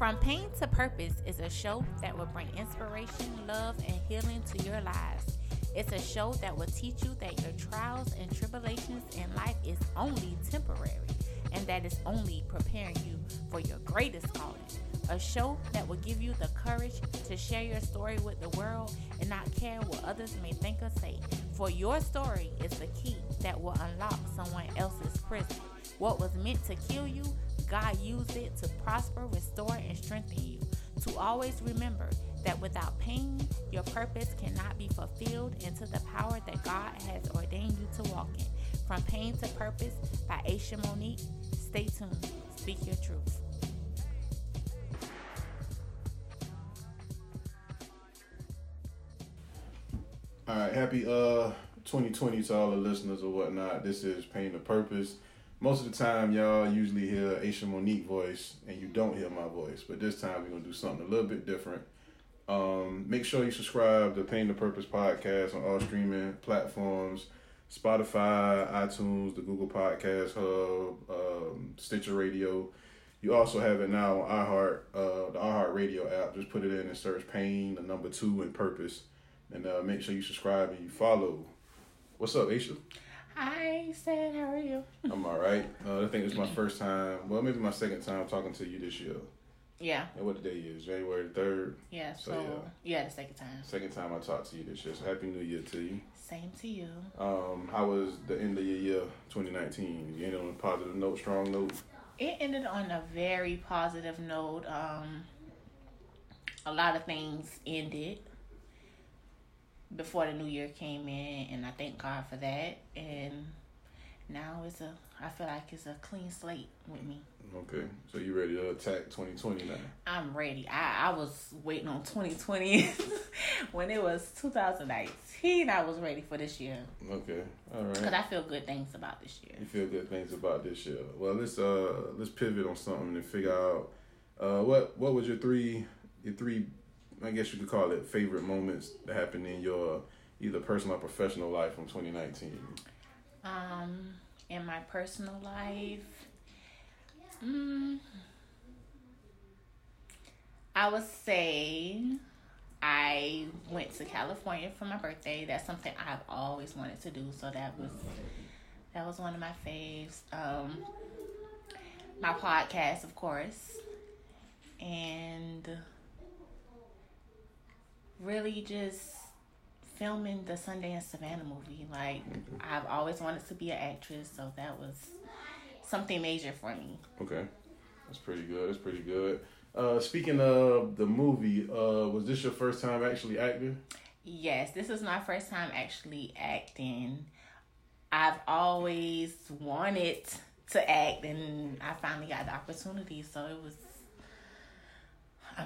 From Pain to Purpose is a show that will bring inspiration, love, and healing to your lives. It's a show that will teach you that your trials and tribulations in life is only temporary and that is only preparing you for your greatest calling. A show that will give you the courage to share your story with the world and not care what others may think or say. For your story is the key that will unlock someone else's prison. What was meant to kill you, God used it to prosper, restore, and strengthen you. To always remember that without pain, your purpose cannot be fulfilled into the power that God has ordained you to walk in. From Pain to Purpose by Aisha Monique. Stay tuned. Speak your truth. All right, happy uh 2020 to all the listeners or whatnot. This is Pain to Purpose. Most of the time, y'all usually hear Aisha Monique voice, and you don't hear my voice. But this time, we're gonna do something a little bit different. Um, make sure you subscribe to Pain to Purpose podcast on all streaming platforms. Spotify, iTunes, the Google Podcast Hub, um, Stitcher Radio. You also have it now on iHeart, uh, the iHeart Radio app. Just put it in and search Pain, the number two, and Purpose. And uh, make sure you subscribe and you follow. What's up, Aisha? Hi, Sad. How are you? I'm all right. Uh, I think it's my first time, well, maybe my second time talking to you this year. Yeah. And what the day is? January the 3rd. Yeah. So, So, yeah. yeah, the second time. Second time I talked to you this year. So Happy New Year to you. Same to you. Um, how was the end of your year, 2019? You ended on a positive note, strong note. It ended on a very positive note. Um, a lot of things ended before the new year came in, and I thank God for that. And now it's a, I feel like it's a clean slate with me. Okay, so you ready to attack 2020 now? I'm ready. I, I was waiting on 2020 when it was 2019. I was ready for this year Okay, All right. because. I feel good things about this year. You feel good things about this year. Well, let's uh let's pivot on something and figure out uh what what was your three your three I guess you could call it favorite moments that happened in your either personal or professional life from 2019. Um, in my personal life, mm, I would say I went to California for my birthday. That's something I've always wanted to do. So that was that was one of my faves. Um, my podcast, of course, and really just filming the Sundance Savannah movie. Like I've always wanted to be an actress, so that was something major for me. Okay, that's pretty good. That's pretty good. Uh, speaking of the movie, uh, was this your first time actually acting? Yes, this is my first time actually acting. I've always wanted to act, and I finally got the opportunity, so it was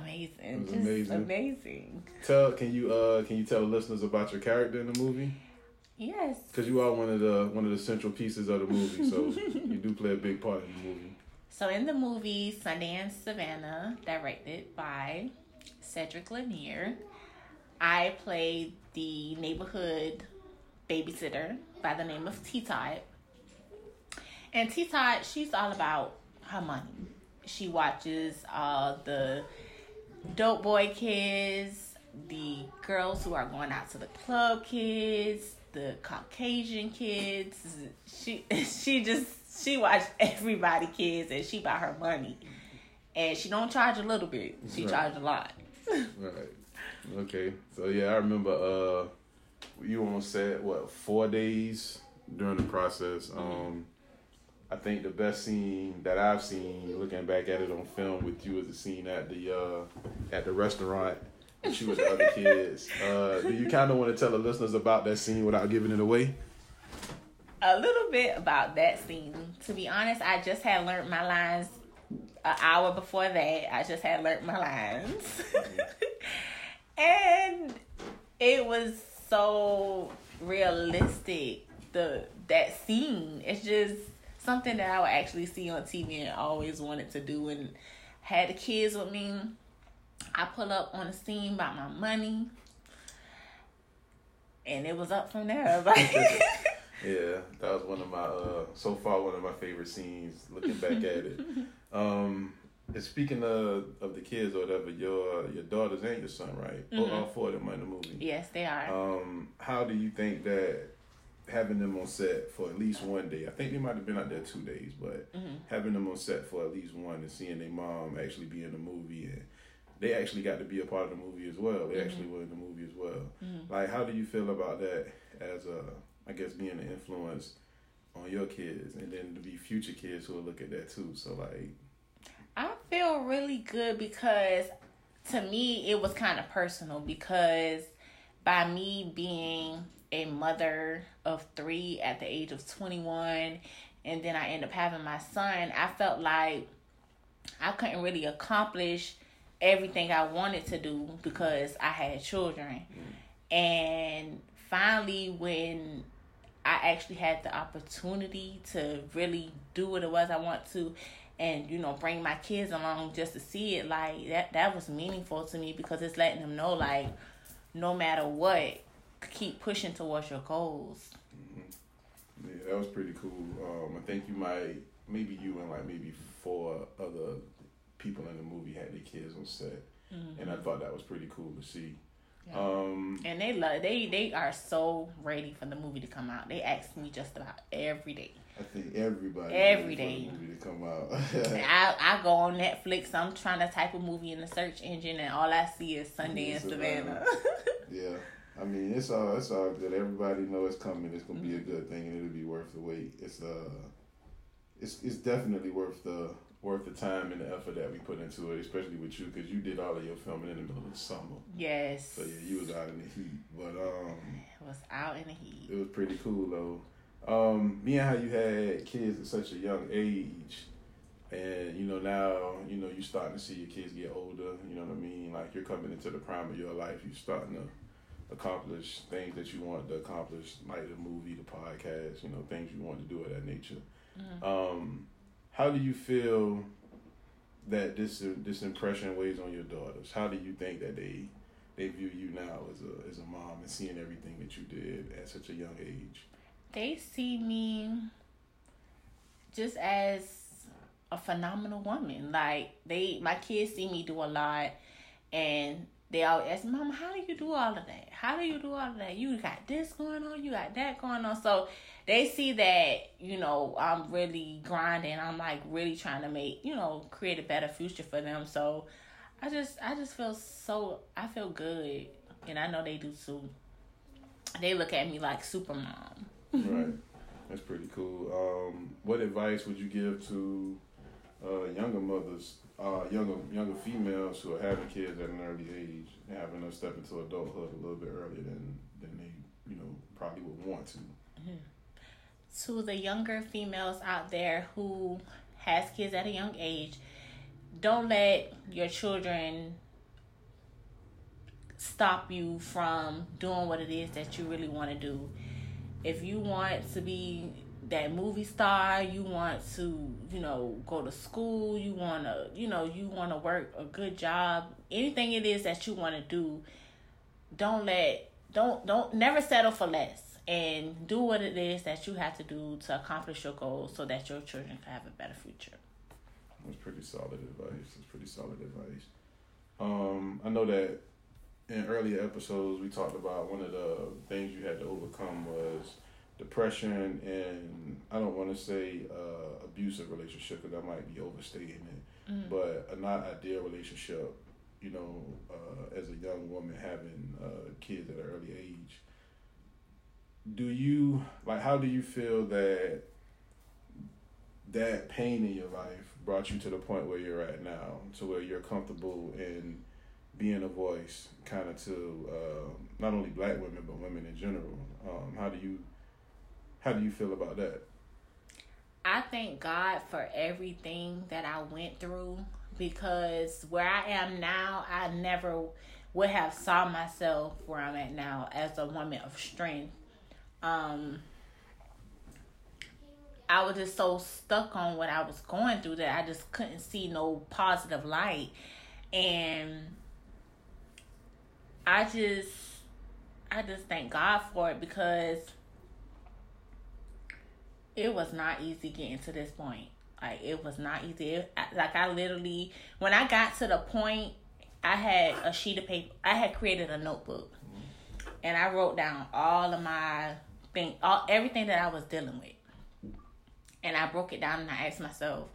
amazing. It was amazing. amazing. Tell can you uh can you tell listeners about your character in the movie? Yes. Because you are one of the one of the central pieces of the movie, so you do play a big part in the movie. So in the movie Sundance Savannah, directed by Cedric Lanier, I played the neighborhood babysitter by the name of T Todd. And T Todd, she's all about her money. She watches uh, the dope boy kids, the girls who are going out to the club kids, the Caucasian kids. She she just she watched everybody kids and she bought her money. And she don't charge a little bit. She Right. charge a lot. Right. Okay. So yeah, I remember uh you on set what four days during the process. Um I think the best scene that I've seen looking back at it on film with you is the scene at the uh at the restaurant and you with the other kids. Uh do you kinda wanna tell the listeners about that scene without giving it away? a little bit about that scene. To be honest, I just had learned my lines an hour before that. I just had learned my lines. and it was so realistic. The that scene. It's just something that I would actually see on TV and always wanted to do and had the kids with me. I pull up on the scene about my money. And it was up from there. Yeah, that was one of my uh so far one of my favorite scenes looking back at it. Um and speaking of of the kids or whatever, your your daughters and your son, right? Mhm. All four of them are in the movie. Yes, they are. Um, how do you think that having them on set for at least one day? I think they might have been out there two days, but Mhm. having them on set for at least one and seeing their mom actually be in the movie and they actually got to be a part of the movie as well. They Mhm. actually were in the movie as well. Mhm. Like, how do you feel about that as a, I guess, being an influence on your kids and then to be future kids who will look at that too? So like, I feel really good because to me it was kind of personal because by me being a mother of three at the age of 21 and then I end up having my son, I felt like I couldn't really accomplish everything I wanted to do because I had children. And finally, when I actually had the opportunity to really do what it was I want to and you know bring my kids along just to see it like that that was meaningful to me because it's letting them know like no matter what keep pushing towards your goals yeah, that was pretty cool. Um, I think you might, maybe you and like maybe four other people in the movie had their kids on set, and I thought that was pretty cool to see. Yeah. Um, and they love they they are so ready for the movie to come out they ask me just about every day I think everybody every day movie to come out. I, I go on Netflix. I'm trying to type a movie in the search engine, and all I see is Sunday and Savannah. yeah, I mean it's all it's all good. Everybody know it's coming. It's gonna be a good thing, and it'll be worth the wait. It's uh, it's it's definitely worth the worth the time and the effort that we put into it, especially with you because you did all of your filming in the middle of the summer. yes, So yeah, you was out in the heat, but um. it was out in the heat. It was pretty cool though. Um, me and how you had kids at such a young age, and you know now you know you starting to see your kids get older. You know what I mean? Like you're coming into the prime of your life. You're starting to accomplish things that you want to accomplish, like the movie, the podcast. You know things you want to do of that nature. Mhm. Um, how do you feel that this this impression weighs on your daughters? How do you think that they they view you now as a as a mom and seeing everything that you did at such a young age? They see me just as a phenomenal woman. Like they, my kids see me do a lot, and they always ask me, "Mama, how do you do all of that? How do you do all of that? You got this going on, you got that going on." So they see that you know I'm really grinding. I'm like really trying to make you know create a better future for them. So I just I just feel so I feel good, and I know they do too. They look at me like super mom. right. That's pretty cool. Um, what advice would you give to uh, younger mothers, uh, younger younger females who are having kids at an early age having them step into adulthood a little bit earlier than than they you know probably would want to? to the younger females out there who has kids at a young age don't let your children stop you from doing what it is that you really want to do if you want to be that movie star you want to you know go to school you want to you know you want to work a good job anything it is that you want to do don't let don't don't never settle for less and do what it is that you have to do to accomplish your goals so that your children can have a better future That's pretty solid advice. That's pretty solid advice. Um, I know that in earlier episodes we talked about one of the things you had to overcome was depression and I don't want to say uh, abusive relationship because I might be overstating it, Mhm. but a not ideal relationship. You know, uh, as a young woman having uh, kids at an early age. Do you like? How do you feel that that pain in your life brought you to the point where you're at now, to where you're comfortable in being a voice, kind of to uh, not only black women but women in general. Um, how do you how do you feel about that? I thank God for everything that I went through because where I am now, I never would have saw myself where I'm at now as a woman of strength. Um, I was just so stuck on what I was going through that I just couldn't see no positive light. And I just I just thank God for it because it was not easy getting to this point. Like it was not easy. like I literally, when I got to the point, I had a sheet of paper. I had created a notebook, mm-hmm. and I wrote down all of my thing, all everything that I was dealing with, and I broke it down and I asked myself,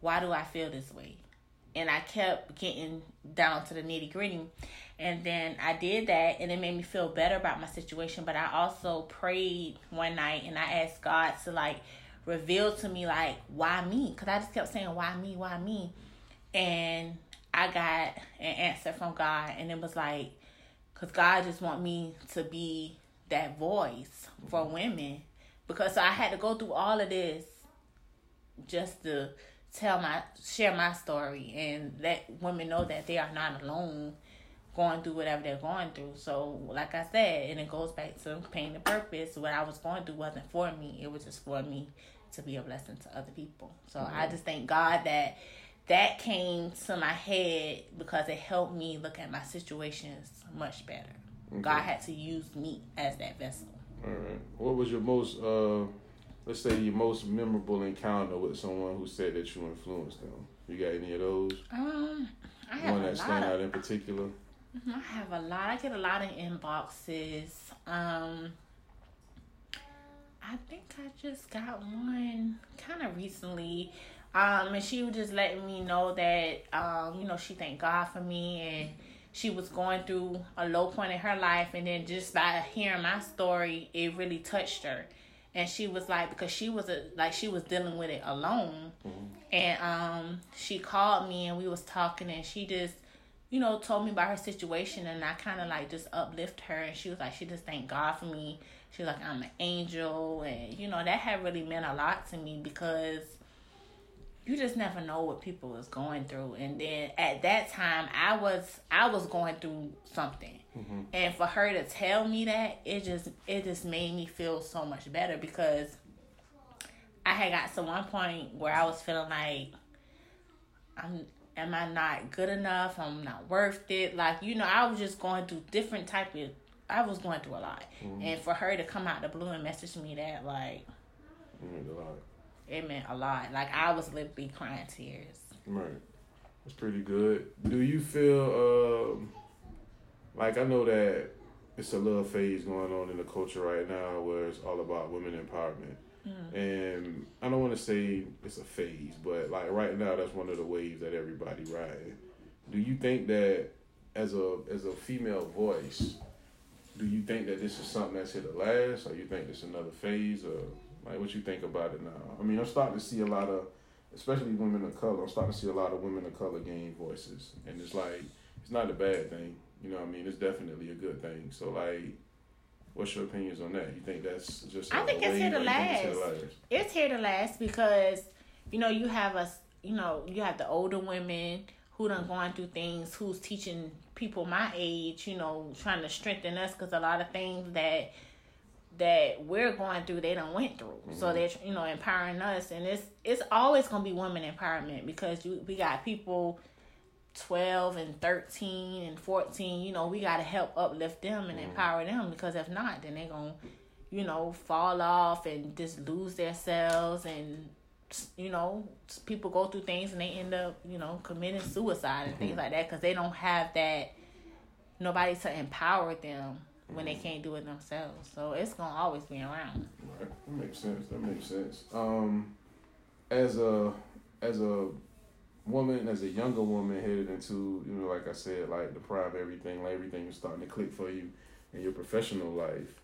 why do I feel this way? And I kept getting down to the nitty gritty. And then I did that, and it made me feel better about my situation. But I also prayed one night and I asked God to like reveal to me, like, why me? Because I just kept saying, why me? Why me? And I got an answer from God, and it was like, because God just want me to be that voice for women. Because so I had to go through all of this just to tell my share my story and let women know that they are not alone going through whatever they're going through. So, like I said, and it goes back to pain and purpose. What I was going through wasn't for me; it was just for me to be a blessing to other people. So mm-hmm. I just thank God that that came to my head because it helped me look at my situations much better. Okay. God had to use me as that vessel. All right. What was your most, uh, let's say, your most memorable encounter with someone who said that you influenced them? You got any of those? Um, I have one that stand out in particular. Mm-hmm, I have a lot. I get a lot of inboxes. Um, I think I just got one kind of recently. Um, and she was just letting me know that, um, you know, she thanked God for me and she was going through a low point in her life. And then just by hearing my story, it really touched her. And she was like, because she was a, like, she was dealing with it alone. Mm-hmm. And, um, she called me and we was talking and she just, you know, told me about her situation and I kind of like just uplift her and she was like, she just thanked God for me. She was like, I'm an angel. And, you know, that had really meant a lot to me because you just never know what people is going through. And then at that time, I was, I was going through something. Mm-hmm. And for her to tell me that, it just, it just made me feel so much better because I had got to one point where I was feeling like I'm am I not good enough? I'm not worth it. Like, you know, I was just going through different type of I was going through a lot. Mm-hmm. And for her to come out the blue and message me that like it meant a lot. It meant a lot. Like I was literally crying tears. Right. That's pretty good. Do you feel um like I know that it's a little phase going on in the culture right now where it's all about women empowerment. Mm. And I don't want to say it's a phase, but like right now, that's one of the waves that everybody riding. Do you think that as a as a female voice, do you think that this is something that's here to last, or you think it's another phase, or like what you think about it now? I mean, I'm starting to see a lot of, especially women of color. I'm starting to see a lot of women of color gain voices, and it's like it's not a bad thing. You know what I mean? It's definitely a good thing. So like What's your opinions on that? You think that's just? I think it's here to last. It's here to last. It's here to last because you know you have us. You know you have the older women who done going through things. Who's teaching people my age? You know, trying to strengthen us because a lot of things that that we're going through they don't went through mm-hmm. so they're you know empowering us and it's it's always gonna be women empowerment because you we got people 12 and 13 and 14 you know we got to help uplift them and mm. empower them because if not then they're going to you know fall off and just lose themselves and you know people go through things and they end up you know committing suicide and things mm-hmm. like that because they don't have that nobody to empower them when they mm. can't do it themselves so it's gonna always be around right. that makes sense that makes sense um as a as a woman, as a younger woman headed into, you know, like I said, like the prime everything, like everything is starting to click for you in your professional life.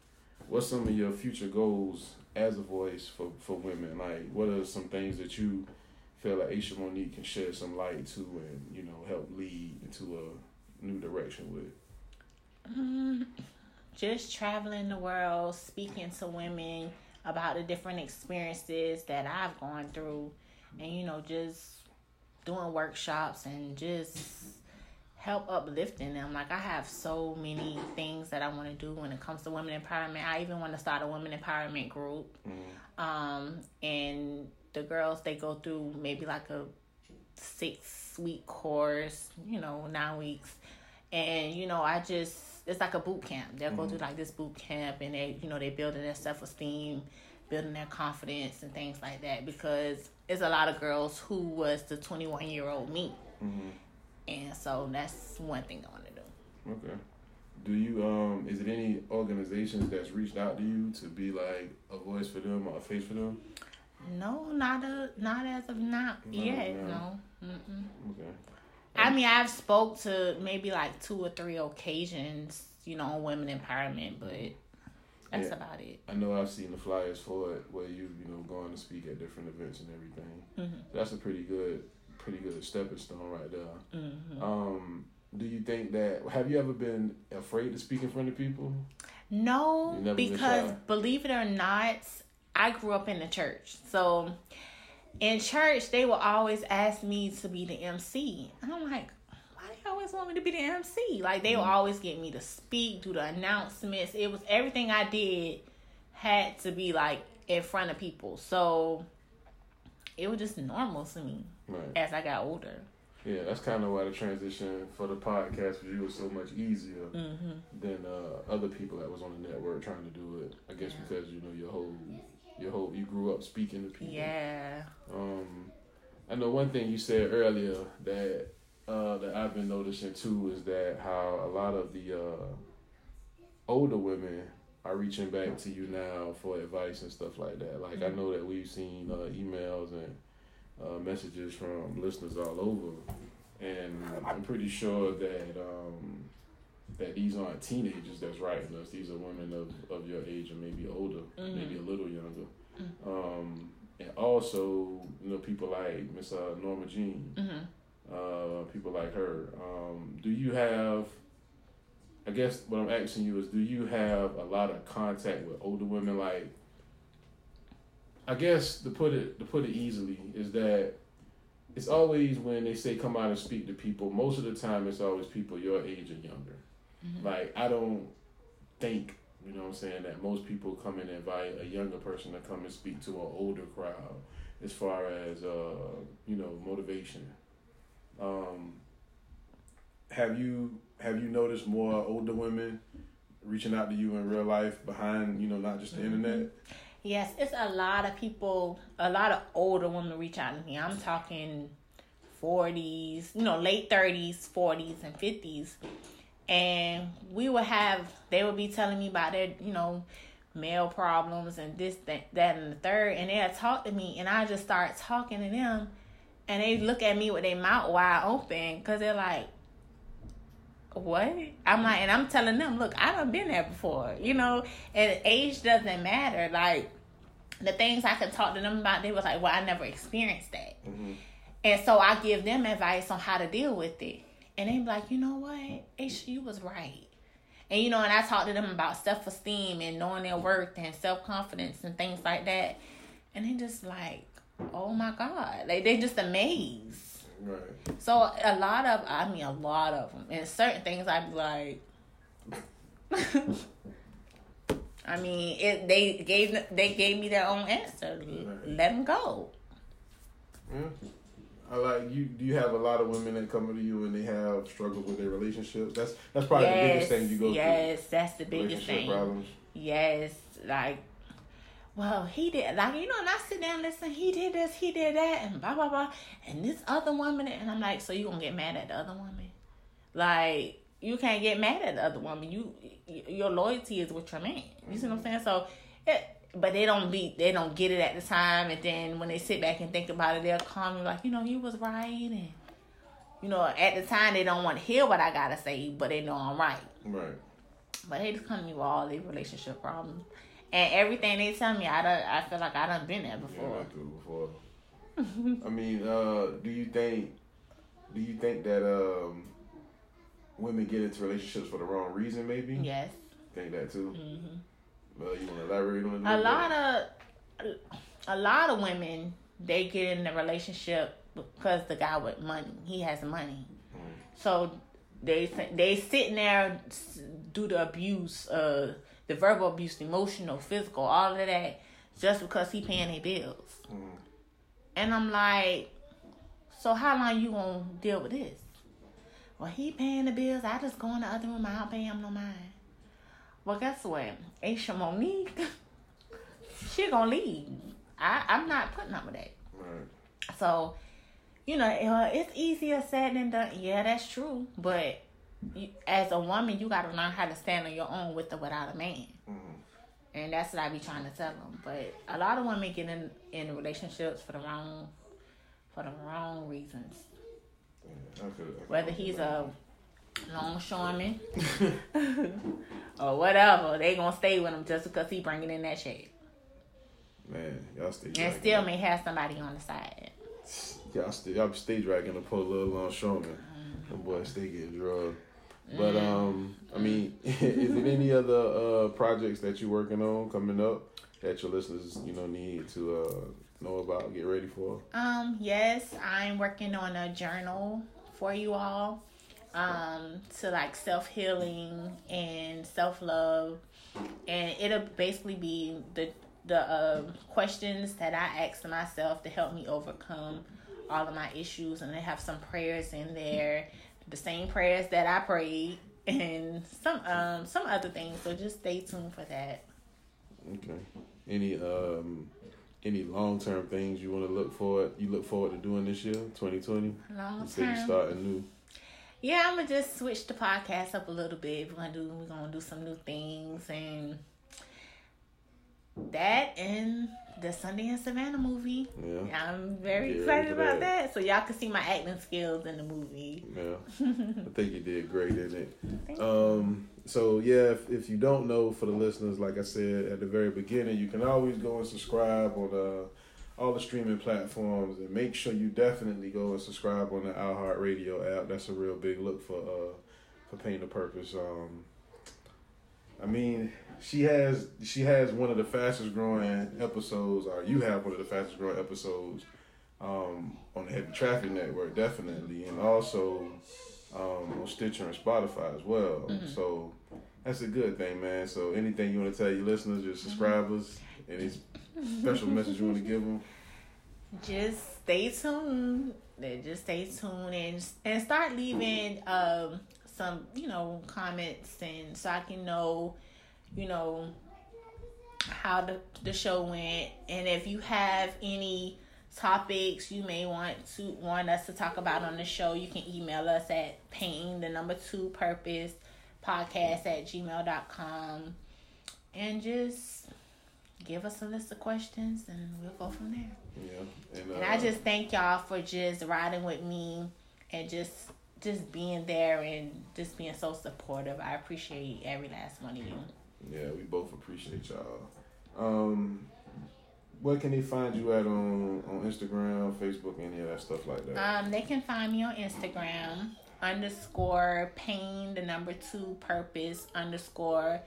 What's some of your future goals as a voice for, for women? Like, what are some things that you feel like Aisha Monique can shed some light to and, you know, help lead into a new direction with? Um, just traveling the world, speaking to women about the different experiences that I've gone through, and, you know, just doing workshops and just help uplifting them. Like I have so many things that I want to do when it comes to women empowerment. I even want to start a women empowerment group. Mm. Um, and the girls they go through maybe like a six week course, you know, nine weeks. And you know, I just it's like a boot camp. They'll mm. go through like this boot camp and they you know, they building their self esteem building their confidence and things like that because it's a lot of girls who was the 21 year old me. Mm-hmm. And so that's one thing I want to do. Okay. Do you um? Is it any organizations that's reached out to you to be like a voice for them or a face for them? No, not a, not as of now No, yet. no. No. Mm-mm. Okay. I mean, I've spoke to maybe like two or three occasions, you know, on women empowerment, but that's Yeah. about it. I know I've seen the flyers for it where you you know going to speak at different events and everything. Mm-hmm. That's a pretty good, pretty good stepping stone right there. Mm-hmm. Um, do you think that have you ever been afraid to speak in front of people? No, You never been because believe it or not, I grew up in the church. So in church, they will always ask me to be the MC. And I'm like, why do you always want me to be the MC? Like they will Mm-hmm. always get me to speak, do the announcements. It was everything I did had to be like in front of people. So it was just normal to me Right. as I got older. Yeah, that's kind of why the transition for the podcast for you was so much easier Mm-hmm. than uh, other people that was on the network trying to do it. I guess Yeah. because you know your whole, your whole, you grew up speaking to people. Yeah. Um, I know one thing you said earlier that uh, that I've been noticing too is that how a lot of the uh, older women are reaching back to you now for advice and stuff like that. Like I know that we've seen uh, emails and uh, messages from listeners all over, and I'm pretty sure that um, that these aren't teenagers that's writing us. These are women of, of your age or maybe older, Mhm. maybe a little younger. Um, and also, you know, people like Miss uh, Norma Jean, Mm-hmm. Uh, people like her. Um, do you have? I guess what I'm asking you is, do you have a lot of contact with older women? Like, I guess to put it to put it easily is that it's always when they say come out and speak to people. Most of the time, it's always people your age and younger. Mhm. Like, I don't think you know what I'm saying that most people come and invite a younger person to come and speak to an older crowd as far as uh, you know motivation. Um, have you have you noticed more older women reaching out to you in real life behind you know not just the Mhm. internet? Yes, it's a lot of people, a lot of older women reach out to me. I'm talking 40s, you know, late 30s, 40s, and 50s. And we would have, they would be telling me about their, you know, male problems and this, that, that, and the third. And they'd talk to me, and I just start talking to them. And they look at me with their mouth wide open because they're like, what? I'm like, and I'm telling them, look, I done been there before, you know, and age doesn't matter. Like, the things I could talk to them about, they was like, well, I never experienced that. Mm-hmm. And so I give them advice on how to deal with it. And they be like, you know what? Aisha, you was right. And you know, and I talk to them about self esteem and knowing their worth and self confidence and things like that. And they just like, oh my God. Like they just amazed. Right. So a lot of, I mean, a lot of them, and certain things I'd be like. I mean, it. They gave they gave me their own answer. Right. Let them go. Yeah. I like you. Do you have a lot of women that come to you and they have struggled with their relationships? That's that's probably the biggest thing you go through. yes, that's the biggest thing. problems. Yes, like, well, he did like you know, and I sit down and listen. He did this, he did that, and blah blah blah, and this other woman, and I'm like, so you gonna get mad at the other woman? Like, you can't get mad at the other woman. You, your loyalty is with your man. You see what I'm mm-hmm. saying? So, it, but they don't be, they don't get it at the time, and then when they sit back and think about it, they'll call me like, you know, you was right, and you know, at the time they don't want to hear what I gotta say, but they know I'm right. Right. But they just come to me with all their relationship problems. And everything they tell me, I done, I feel like I done been there before. through before. I mean, uh, do you think do you think that um, women get into relationships for the wrong reason? Maybe. Yes. Think that too. hmm Uh, you want to elaborate on it? A lot of, a lot of women, they get in a relationship because the guy with money, he has money. So they they sitting there do the abuse, uh, the verbal abuse, the emotional, physical, all of that, just because he paying their bills. Mm. And I'm like, so how long you gonna deal with this? Well, he paying the bills. I just go in the other room. I don't pay him no mind. Well, guess what? Aisha Monique, she gonna leave. I I'm not putting up with that. Right. So, you know, uh, it's easier said than done. Yeah, that's true. But you, as a woman, you got to learn how to stand on your own with or without a man. Mm-hmm. And that's what I be trying to tell them. But a lot of women get in in relationships for the wrong for the wrong reasons. Yeah, I could, I could Whether he's a longshoreman or whatever, they gonna stay with him just because he bringing in that shit. man, y'all stay. And still may have somebody on the side. Y'all stay. Y'all stay dragging the poor little longshoreman. Mm-hmm. The boys stay getting drugged. But um, I mean, is it any other uh projects that you're working on coming up that your listeners, you know, need to uh know about, get ready for? Um, yes, I'm working on a journal for you all. Um, to like self healing and self love, and it'll basically be the the uh, questions that I ask myself to help me overcome all of my issues, and I have some prayers in there, the same prayers that I prayed, and some um some other things. So just stay tuned for that. Okay. Any um any long term things you want to look forward you look forward to doing this year, twenty twenty? Long said you term. starting new. Yeah, I'm gonna just switch the podcast up a little bit. We're gonna do we're gonna do some new things and that and the Sunday in Savannah movie. Yeah. I'm very Get excited about that. that. So y'all can see my acting skills in the movie. Yeah. I think you did great in it. Thank Um, so yeah, if, if you don't know, for the listeners, like I said at the very beginning, you can always go and subscribe on uh, all the streaming platforms, and make sure you definitely go and subscribe on the iHeartRadio app. That's a real big look for uh, for Pain the Purpose. Um, I mean, she has she has one of the fastest growing episodes, or you have one of the fastest growing episodes um, on the Heavy Traffic Network, definitely, and also um, on Stitcher and Spotify as well. Mhm. So that's a good thing, man. So anything you want to tell your listeners, your subscribers, any special message you want to give them? Just stay tuned. Just stay tuned and and start leaving um some you know comments and so I can know you know how the the show went and if you have any topics you may want to want us to talk about on the show you can email us at pain the number two purpose podcast at gmail.com and just give us a list of questions and we'll go from there Yeah, and, uh, and I just thank y'all for just riding with me and just just being there and just being so supportive. I appreciate every last one of you. Yeah, we both appreciate y'all. Um, where can they find you at on on Instagram, Facebook, any of that stuff like that? Um, they can find me on Instagram underscore pain the number two purpose underscore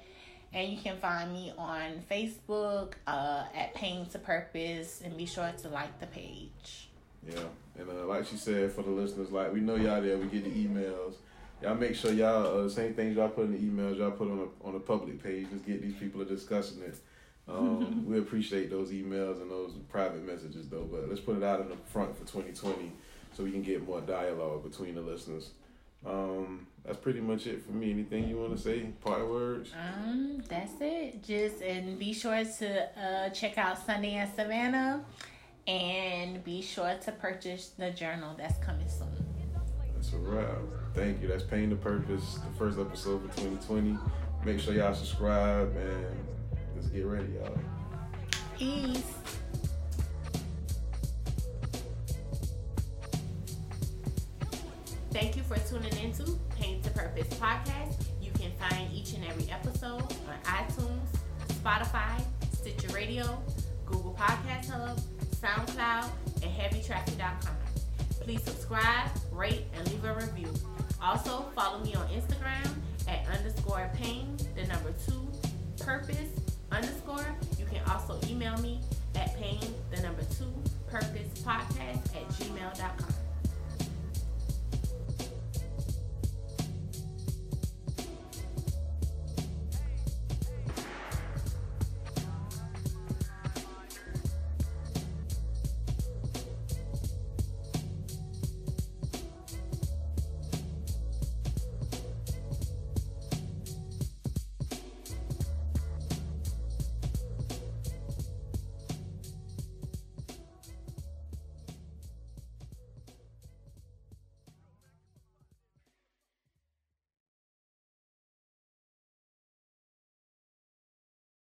and you can find me on Facebook uh, at Pain to Purpose and be sure to like the page. Yeah, and uh, like she said, for the listeners, like we know y'all there, we get the emails. Y'all make sure y'all uh, same things y'all put in the emails, y'all put on a on a public page. Just get these people discussing it. Um, we appreciate those emails and those private messages though, but let's put it out in the front for 2020 so we can get more dialogue between the listeners. Um, that's pretty much it for me. Anything you want to say? Part words? Um, that's it. Just and be sure to uh, check out Sunday in Savannah, and be sure to purchase the journal that's coming soon. That's a wrap. Thank you. That's Pain to Purpose, the first episode for 2020. Make sure y'all subscribe and let's get ready, y'all. Peace. Thank you for tuning into Pain to Purpose podcast. You can find each and every episode on iTunes, Spotify, Stitcher Radio, Google Podcast Hub, SoundCloud, and HeavyTraffic.com. Please subscribe, rate, and leave a review. Also, follow me on Instagram at underscore pain, the number two, purpose underscore. You can also email me at pain, the number two, purpose podcast at gmail.com.